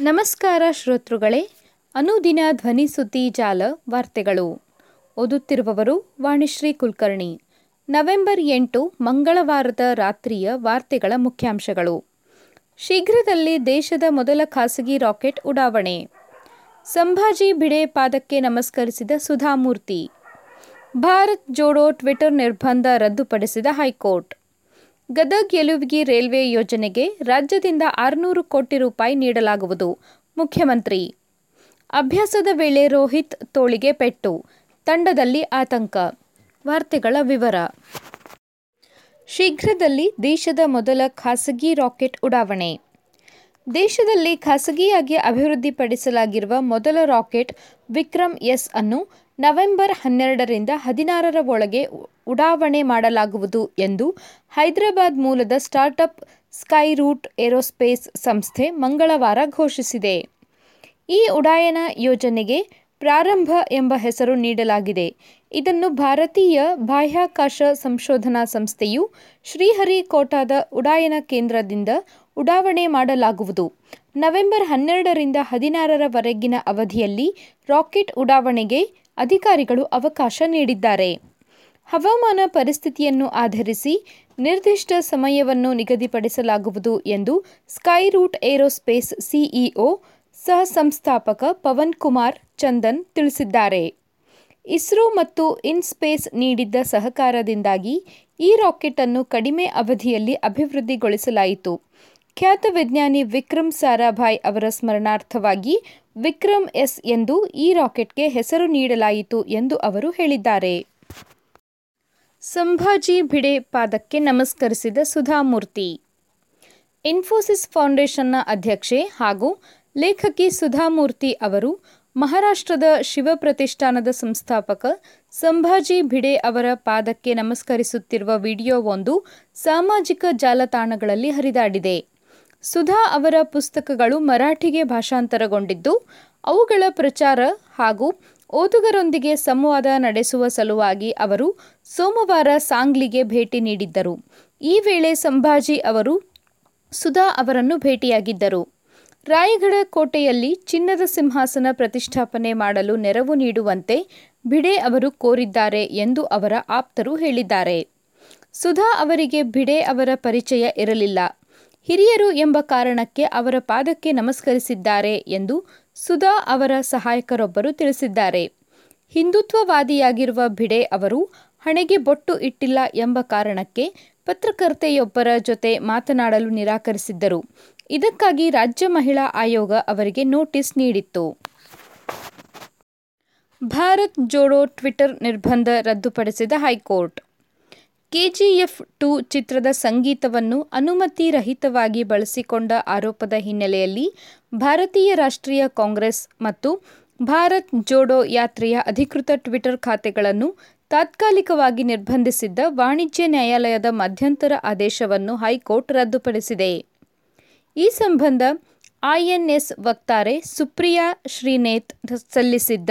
ನಮಸ್ಕಾರ ಶ್ರೋತೃಗಳೇ, ಅನುದಿನ ಧ್ವನಿ ಸುದ್ದಿ ಜಾಲ ವಾರ್ತೆಗಳು. ಓದುತ್ತಿರುವವರು ವಾಣಿಶ್ರೀ ಕುಲಕರ್ಣಿ. ನವೆಂಬರ್ ಎಂಟು ಮಂಗಳವಾರದ ರಾತ್ರಿಯ ವಾರ್ತೆಗಳ ಮುಖ್ಯಾಂಶಗಳು. ಶೀಘ್ರದಲ್ಲಿ ದೇಶದ ಮೊದಲ ಖಾಸಗಿ ರಾಕೆಟ್ ಉಡಾವಣೆ. ಸಂಭಾಜಿ ಭಿಡೆ ಪಾದಕ್ಕೆ ನಮಸ್ಕರಿಸಿದ ಸುಧಾಮೂರ್ತಿ. ಭಾರತ್ ಜೋಡೋ ಟ್ವಿಟರ್ ನಿರ್ಬಂಧ ರದ್ದುಪಡಿಸಿದ high court. Gadag Yalavigi railway ಯೋಜನೆಗೆ ರಾಜ್ಯದಿಂದ ಆರುನೂರು ಕೋಟಿ ರೂಪಾಯಿ ನೀಡಲಾಗುವುದು. ಮುಖ್ಯಮಂತ್ರಿ, ಅಭ್ಯಾಸದ ವೇಳೆ ರೋಹಿತ್ ತೋಳಿಗೆ ಪೆಟ್ಟು, ತಂಡದಲ್ಲಿ ಆತಂಕ. ವಾರ್ತೆಗಳ ವಿವರ. ಶೀಘ್ರದಲ್ಲಿ ದೇಶದ ಮೊದಲ ಖಾಸಗಿ ರಾಕೆಟ್ ಉಡಾವಣೆ. ದೇಶದಲ್ಲಿ ಖಾಸಗಿಯಾಗಿ ಅಭಿವೃದ್ಧಿಪಡಿಸಲಾಗಿರುವ ಮೊದಲ ರಾಕೆಟ್ ವಿಕ್ರಮ್ ಎಸ್ ಅನ್ನು ನವೆಂಬರ್ ಹನ್ನೆರಡರಿಂದ ಹದಿನಾರರ ಒಳಗೆ ಉಡಾವಣೆ ಮಾಡಲಾಗುವುದು ಎಂದು ಹೈದರಾಬಾದ್ ಮೂಲದ ಸ್ಟಾರ್ಟ್ಅಪ್ ಸ್ಕೈರೂಟ್ ಏರೋಸ್ಪೇಸ್ ಸಂಸ್ಥೆ ಮಂಗಳವಾರ ಘೋಷಿಸಿದೆ. ಈ ಉಡಾಯನ ಯೋಜನೆಗೆ ಪ್ರಾರಂಭ ಎಂಬ ಹೆಸರು ನೀಡಲಾಗಿದೆ. ಇದನ್ನು ಭಾರತೀಯ ಬಾಹ್ಯಾಕಾಶ ಸಂಶೋಧನಾ ಸಂಸ್ಥೆಯು ಶ್ರೀಹರಿಕೋಟಾದ ಉಡಾಯನ ಕೇಂದ್ರದಿಂದ ಉಡಾವಣೆ ಮಾಡಲಾಗುವುದು. ನವೆಂಬರ್ ಹನ್ನೆರಡರಿಂದ ಹದಿನಾರರವರೆಗಿನ ಅವಧಿಯಲ್ಲಿ ರಾಕೆಟ್ ಉಡಾವಣೆಗೆ ಅಧಿಕಾರಿಗಳು ಅವಕಾಶ ನೀಡಿದ್ದಾರೆ. ಹವಾಮಾನ ಪರಿಸ್ಥಿತಿಯನ್ನು ಆಧರಿಸಿ ನಿರ್ದಿಷ್ಟ ಸಮಯವನ್ನು ನಿಗದಿಪಡಿಸಲಾಗುವುದು ಎಂದು ಸ್ಕೈರೂಟ್ ಏರೋಸ್ಪೇಸ್ ಸಿಇಒ ಸಹ ಸಂಸ್ಥಾಪಕ ಪವನ್ ಕುಮಾರ್ ಚಂದನ್ ತಿಳಿಸಿದ್ದಾರೆ. ಇಸ್ರೋ ಮತ್ತು ಇನ್ಸ್ಪೇಸ್ ನೀಡಿದ್ದ ಸಹಕಾರದಿಂದಾಗಿ ಈ ರಾಕೆಟ್ ಅನ್ನು ಕಡಿಮೆ ಅವಧಿಯಲ್ಲಿ ಅಭಿವೃದ್ಧಿಗೊಳಿಸಲಾಯಿತು. ಖ್ಯಾತ ವಿಜ್ಞಾನಿ ವಿಕ್ರಮ್ ಸಾರಾಭಾಯ್ ಅವರ ಸ್ಮರಣಾರ್ಥವಾಗಿ ವಿಕ್ರಮ್ ಎಸ್ ಎಂದು ಈ ರಾಕೆಟ್ಗೆ ಹೆಸರು ನೀಡಲಾಯಿತು ಎಂದು ಅವರು ಹೇಳಿದ್ದಾರೆ. ಸಂಭಾಜಿ ಭಿಡೆ ಪಾದಕ್ಕೆ ನಮಸ್ಕರಿಸಿದ ಸುಧಾಮೂರ್ತಿ. ಇನ್ಫೋಸಿಸ್ ಫೌಂಡೇಶನ್ನ ಅಧ್ಯಕ್ಷೆ ಹಾಗೂ ಲೇಖಕಿ ಸುಧಾಮೂರ್ತಿ ಅವರು ಮಹಾರಾಷ್ಟ್ರದ ಶಿವ ಪ್ರತಿಷ್ಠಾನದ ಸಂಸ್ಥಾಪಕ ಸಂಭಾಜಿ ಭಿಡೆ ಅವರ ಪಾದಕ್ಕೆ ನಮಸ್ಕರಿಸುತ್ತಿರುವ ವಿಡಿಯೋವೊಂದು ಸಾಮಾಜಿಕ ಜಾಲತಾಣಗಳಲ್ಲಿ ಹರಿದಾಡಿದೆ. ಸುಧಾ ಅವರ ಪುಸ್ತಕಗಳು ಮರಾಠಿಗೆ ಭಾಷಾಂತರಗೊಂಡಿದ್ದು, ಅವುಗಳ ಪ್ರಚಾರ ಹಾಗೂ ಓದುಗರೊಂದಿಗೆ ಸಂವಾದ ನಡೆಸುವ ಸಲುವಾಗಿ ಅವರು ಸೋಮವಾರ ಸಾಂಗ್ಲಿಗೆ ಭೇಟಿ ನೀಡಿದ್ದರು. ಈ ವೇಳೆ ಸಂಭಾಜಿ ಅವರು ಸುಧಾ ಅವರನ್ನು ಭೇಟಿಯಾಗಿದ್ದರು. ರಾಯಗಢ ಕೋಟೆಯಲ್ಲಿ ಚಿನ್ನದ ಸಿಂಹಾಸನ ಪ್ರತಿಷ್ಠಾಪನೆ ಮಾಡಲು ನೆರವು ನೀಡುವಂತೆ ಭಿಡೆ ಅವರು ಕೋರಿದ್ದಾರೆ ಎಂದು ಅವರ ಆಪ್ತರು ಹೇಳಿದ್ದಾರೆ. ಸುಧಾ ಅವರಿಗೆ ಭಿಡೆ ಅವರ ಪರಿಚಯ ಇರಲಿಲ್ಲ. ಹಿರಿಯರು ಎಂಬ ಕಾರಣಕ್ಕೆ ಅವರ ಪಾದಕ್ಕೆ ನಮಸ್ಕರಿಸಿದ್ದಾರೆ ಎಂದು ಸುಧಾ ಅವರ ಸಹಾಯಕರೊಬ್ಬರು ತಿಳಿಸಿದ್ದಾರೆ. ಹಿಂದುತ್ವವಾದಿಯಾಗಿರುವ ಭಿಡೆ ಅವರು ಹಣೆಗೆ ಬೊಟ್ಟು ಇಟ್ಟಿಲ್ಲ ಎಂಬ ಕಾರಣಕ್ಕೆ ಪತ್ರಕರ್ತೆಯೊಬ್ಬರ ಜೊತೆ ಮಾತನಾಡಲು ನಿರಾಕರಿಸಿದ್ದರು. ಇದಕ್ಕಾಗಿ ರಾಜ್ಯ ಮಹಿಳಾ ಆಯೋಗ ಅವರಿಗೆ ನೋಟಿಸ್ ನೀಡಿತ್ತು. ಭಾರತ್ ಜೋಡೋ ಟ್ವಿಟರ್ ನಿರ್ಬಂಧ ರದ್ದುಪಡಿಸಿದ ಹೈಕೋರ್ಟ್. ಕೆಜಿಎಫ್ ಟು ಚಿತ್ರದ ಸಂಗೀತವನ್ನು ಅನುಮತಿ ರಹಿತವಾಗಿ ಬಳಸಿಕೊಂಡ ಆರೋಪದ ಹಿನ್ನೆಲೆಯಲ್ಲಿ ಭಾರತೀಯ ರಾಷ್ಟ್ರೀಯ ಕಾಂಗ್ರೆಸ್ ಮತ್ತು ಭಾರತ್ ಜೋಡೋ ಯಾತ್ರೆಯ ಅಧಿಕೃತ ಟ್ವಿಟರ್ ಖಾತೆಗಳನ್ನು ತಾತ್ಕಾಲಿಕವಾಗಿ ನಿರ್ಬಂಧಿಸಿದ್ದ ವಾಣಿಜ್ಯ ನ್ಯಾಯಾಲಯದ ಮಧ್ಯಂತರ ಆದೇಶವನ್ನು ಹೈಕೋರ್ಟ್ ರದ್ದುಪಡಿಸಿದೆ. ಈ ಸಂಬಂಧ ಐಎನ್ಎಸ್ ವಕ್ತಾರೆ ಸುಪ್ರಿಯಾ ಶ್ರೀನೇತ್ ಸಲ್ಲಿಸಿದ್ದ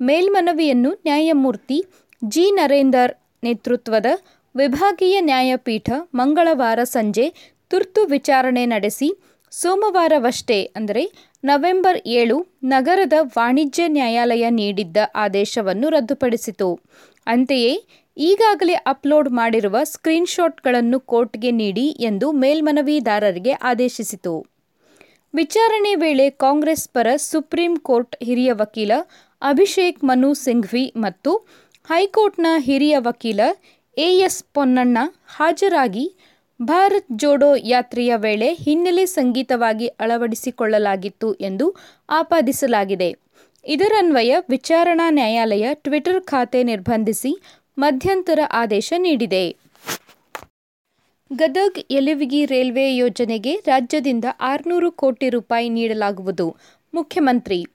ಮೇಲ್ಮನವಿಯನ್ನು ನ್ಯಾಯಮೂರ್ತಿ ಜಿ ನರೇಂದರ್ ನೇತೃತ್ವದ ವಿಭಾಗೀಯ ನ್ಯಾಯಪೀಠ ಮಂಗಳವಾರ ಸಂಜೆ ತುರ್ತು ವಿಚಾರಣೆ ನಡೆಸಿ, ಸೋಮವಾರವಷ್ಟೇ ಅಂದರೆ ನವೆಂಬರ್ ಏಳು ನಗರದ ವಾಣಿಜ್ಯ ನ್ಯಾಯಾಲಯ ನೀಡಿದ್ದ ಆದೇಶವನ್ನು ರದ್ದುಪಡಿಸಿತು. ಅಂತೆಯೇ, ಈಗಾಗಲೇ ಅಪ್ಲೋಡ್ ಮಾಡಿರುವ ಸ್ಕ್ರೀನ್ಶಾಟ್ಗಳನ್ನು ಕೋರ್ಟ್ಗೆ ನೀಡಿ ಎಂದು ಮೇಲ್ಮನವಿದಾರರಿಗೆ ಆದೇಶಿಸಿತು. ವಿಚಾರಣೆ ವೇಳೆ ಕಾಂಗ್ರೆಸ್ ಪರ ಸುಪ್ರೀಂ ಕೋರ್ಟ್ ಹಿರಿಯ ವಕೀಲ ಅಭಿಷೇಕ್ ಮನು ಸಿಂಘ್ವಿ ಮತ್ತು ಹೈಕೋರ್ಟ್ನ ಹಿರಿಯ ವಕೀಲ ಎಎಸ್ ಪೊನ್ನಣ್ಣ ಹಾಜರಾಗಿ ಭಾರತ್ ಜೋಡೋ ಯಾತ್ರೆಯ ವೇಳೆ ಹಿನ್ನೆಲೆ ಸಂಗೀತವಾಗಿ ಅಳವಡಿಸಿಕೊಳ್ಳಲಾಗಿತ್ತು ಎಂದು ಆಪಾದಿಸಲಾಗಿದೆ. ಇದರನ್ವಯ ವಿಚಾರಣಾ ನ್ಯಾಯಾಲಯ ಟ್ವಿಟರ್ ಖಾತೆ ನಿರ್ಬಂಧಿಸಿ ಮಧ್ಯಂತರ ಆದೇಶ ನೀಡಿದೆ. ಗದಗ್ ಎಲುವಿಗಿ ರೈಲ್ವೆ ಯೋಜನೆಗೆ ರಾಜ್ಯದಿಂದ ಆರುನೂರು ಕೋಟಿ ರೂಪಾಯಿ ನೀಡಲಾಗುವುದು. ಮುಖ್ಯಮಂತ್ರಿ,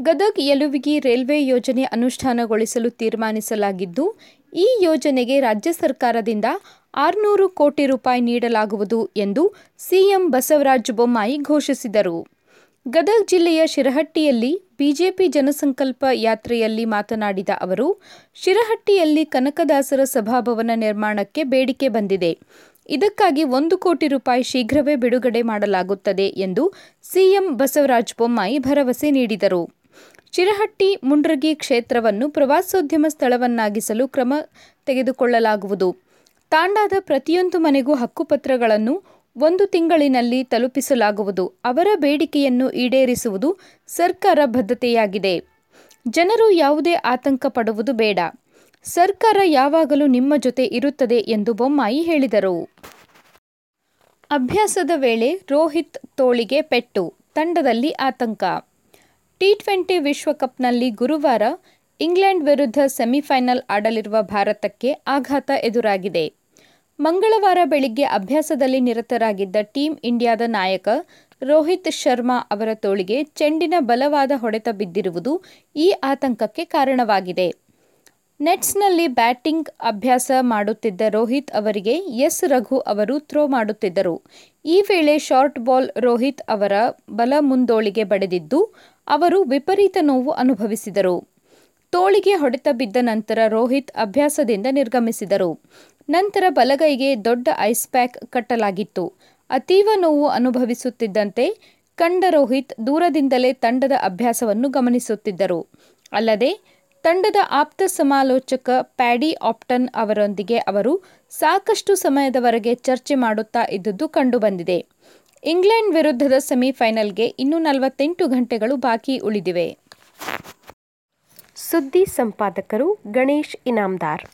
ಗದಗ್ ಯಲುವಿಗಿ ರೈಲ್ವೆ ಯೋಜನೆ ಅನುಷ್ಠಾನಗೊಳಿಸಲು ತೀರ್ಮಾನಿಸಲಾಗಿದ್ದು ಈ ಯೋಜನೆಗೆ ರಾಜ್ಯ ಸರ್ಕಾರದಿಂದ ಆರುನೂರು ಕೋಟಿ ರೂಪಾಯಿ ನೀಡಲಾಗುವುದು ಎಂದು ಸಿಎಂ ಬಸವರಾಜ ಬೊಮ್ಮಾಯಿ ಘೋಷಿಸಿದರು. ಗದಗ ಜಿಲ್ಲೆಯ ಶಿರಹಟ್ಟಿಯಲ್ಲಿ ಬಿಜೆಪಿ ಜನಸಂಕಲ್ಪ ಯಾತ್ರೆಯಲ್ಲಿ ಮಾತನಾಡಿದ ಅವರು, ಶಿರಹಟ್ಟಿಯಲ್ಲಿ ಕನಕದಾಸರ ಸಭಾಭವನ ನಿರ್ಮಾಣಕ್ಕೆ ಬೇಡಿಕೆ ಬಂದಿದೆ. ಇದಕ್ಕಾಗಿ ಒಂದು ಕೋಟಿ ರೂಪಾಯಿ ಶೀಘ್ರವೇ ಬಿಡುಗಡೆ ಮಾಡಲಾಗುತ್ತದೆ ಎಂದು ಸಿಎಂ ಬಸವರಾಜ ಬೊಮ್ಮಾಯಿ ಭರವಸೆ ನೀಡಿದರು. ಚಿರಹಟ್ಟಿ ಮುಂಡ್ರಗಿ ಕ್ಷೇತ್ರವನ್ನು ಪ್ರವಾಸೋದ್ಯಮ ಸ್ಥಳವನ್ನಾಗಿಸಲು ಕ್ರಮ ತೆಗೆದುಕೊಳ್ಳಲಾಗುವುದು. ತಾಂಡಾದ ಪ್ರತಿಯೊಂದು ಮನೆಗೂ ಹಕ್ಕುಪತ್ರಗಳನ್ನು ಒಂದು ತಿಂಗಳಿನಲ್ಲಿ ತಲುಪಿಸಲಾಗುವುದು. ಅವರ ಬೇಡಿಕೆಯನ್ನು ಈಡೇರಿಸುವುದು ಸರ್ಕಾರ ಬದ್ಧತೆಯಾಗಿದೆ. ಜನರು ಯಾವುದೇ ಆತಂಕ ಪಡುವುದು ಬೇಡ. ಸರ್ಕಾರ ಯಾವಾಗಲೂ ನಿಮ್ಮ ಜೊತೆ ಇರುತ್ತದೆ ಎಂದು ಬೊಮ್ಮಾಯಿ ಹೇಳಿದರು. ಅಭ್ಯಾಸದ ವೇಳೆ ರೋಹಿತ್ ತೋಳಿಗೆ ಪೆಟ್ಟು, ತಂಡದಲ್ಲಿ ಆತಂಕ. ಟಿ ಟ್ವೆಂಟಿ ವಿಶ್ವಕಪ್ನಲ್ಲಿ ಗುರುವಾರ ಇಂಗ್ಲೆಂಡ್ ವಿರುದ್ಧ ಸೆಮಿಫೈನಲ್ ಆಡಲಿರುವ ಭಾರತಕ್ಕೆ ಆಘಾತ ಎದುರಾಗಿದೆ. ಮಂಗಳವಾರ ಬೆಳಿಗ್ಗೆ ಅಭ್ಯಾಸದಲ್ಲಿ ನಿರತರಾಗಿದ್ದ ಟೀಂ ಇಂಡಿಯಾದ ನಾಯಕ ರೋಹಿತ್ ಶರ್ಮಾ ಅವರ ತೋಳಿಗೆ ಚೆಂಡಿನ ಬಲವಾದ ಹೊಡೆತ ಬಿದ್ದಿರುವುದು ಈ ಆತಂಕಕ್ಕೆ ಕಾರಣವಾಗಿದೆ. ನೆಟ್ಸ್ನಲ್ಲಿ ಬ್ಯಾಟಿಂಗ್ ಅಭ್ಯಾಸ ಮಾಡುತ್ತಿದ್ದ ರೋಹಿತ್ ಅವರಿಗೆ ಎಸ್ ರಘು ಅವರು ಥ್ರೋ ಮಾಡುತ್ತಿದ್ದರು. ಈ ವೇಳೆ ಶಾರ್ಟ್ ಬಾಲ್ ರೋಹಿತ್ ಅವರ ಬಲ ಮುಂದೋಳಿಗೆ ಬಡಿದಿದ್ದು ಅವರು ವಿಪರೀತ ನೋವು ಅನುಭವಿಸಿದರು. ತೋಳಿಗೆ ಹೊಡೆತ ಬಿದ್ದ ನಂತರ ರೋಹಿತ್ ಅಭ್ಯಾಸದಿಂದ ನಿರ್ಗಮಿಸಿದರು. ನಂತರ ಬಲಗೈಗೆ ದೊಡ್ಡ ಐಸ್ ಪ್ಯಾಕ್ ಕಟ್ಟಲಾಗಿತ್ತು. ಅತೀವ ನೋವು ಅನುಭವಿಸುತ್ತಿದ್ದಂತೆ ಕಂಡ ರೋಹಿತ್ ದೂರದಿಂದಲೇ ತಂಡದ ಅಭ್ಯಾಸವನ್ನು ಗಮನಿಸುತ್ತಿದ್ದರು. ಅಲ್ಲದೆ, ತಂಡದ ಆಪ್ತ ಸಮಾಲೋಚಕ ಪ್ಯಾಡಿ ಆಪ್ಟನ್ ಅವರೊಂದಿಗೆ ಅವರು ಸಾಕಷ್ಟು ಸಮಯದವರೆಗೆ ಚರ್ಚೆ ಮಾಡುತ್ತಾ ಇದ್ದುದು ಕಂಡುಬಂದಿದೆ. ಇಂಗ್ಲೆಂಡ್ ವಿರುದ್ಧದ ಸೆಮಿಫೈನಲ್ಗೆ ಇನ್ನೂ ನಲವತ್ತೆಂಟು ಗಂಟೆಗಳು ಬಾಕಿ ಉಳಿದಿವೆ. ಸುದ್ದಿ ಸಂಪಾದಕರು ಗಣೇಶ್ ಇನಾಮ್ದಾರ್.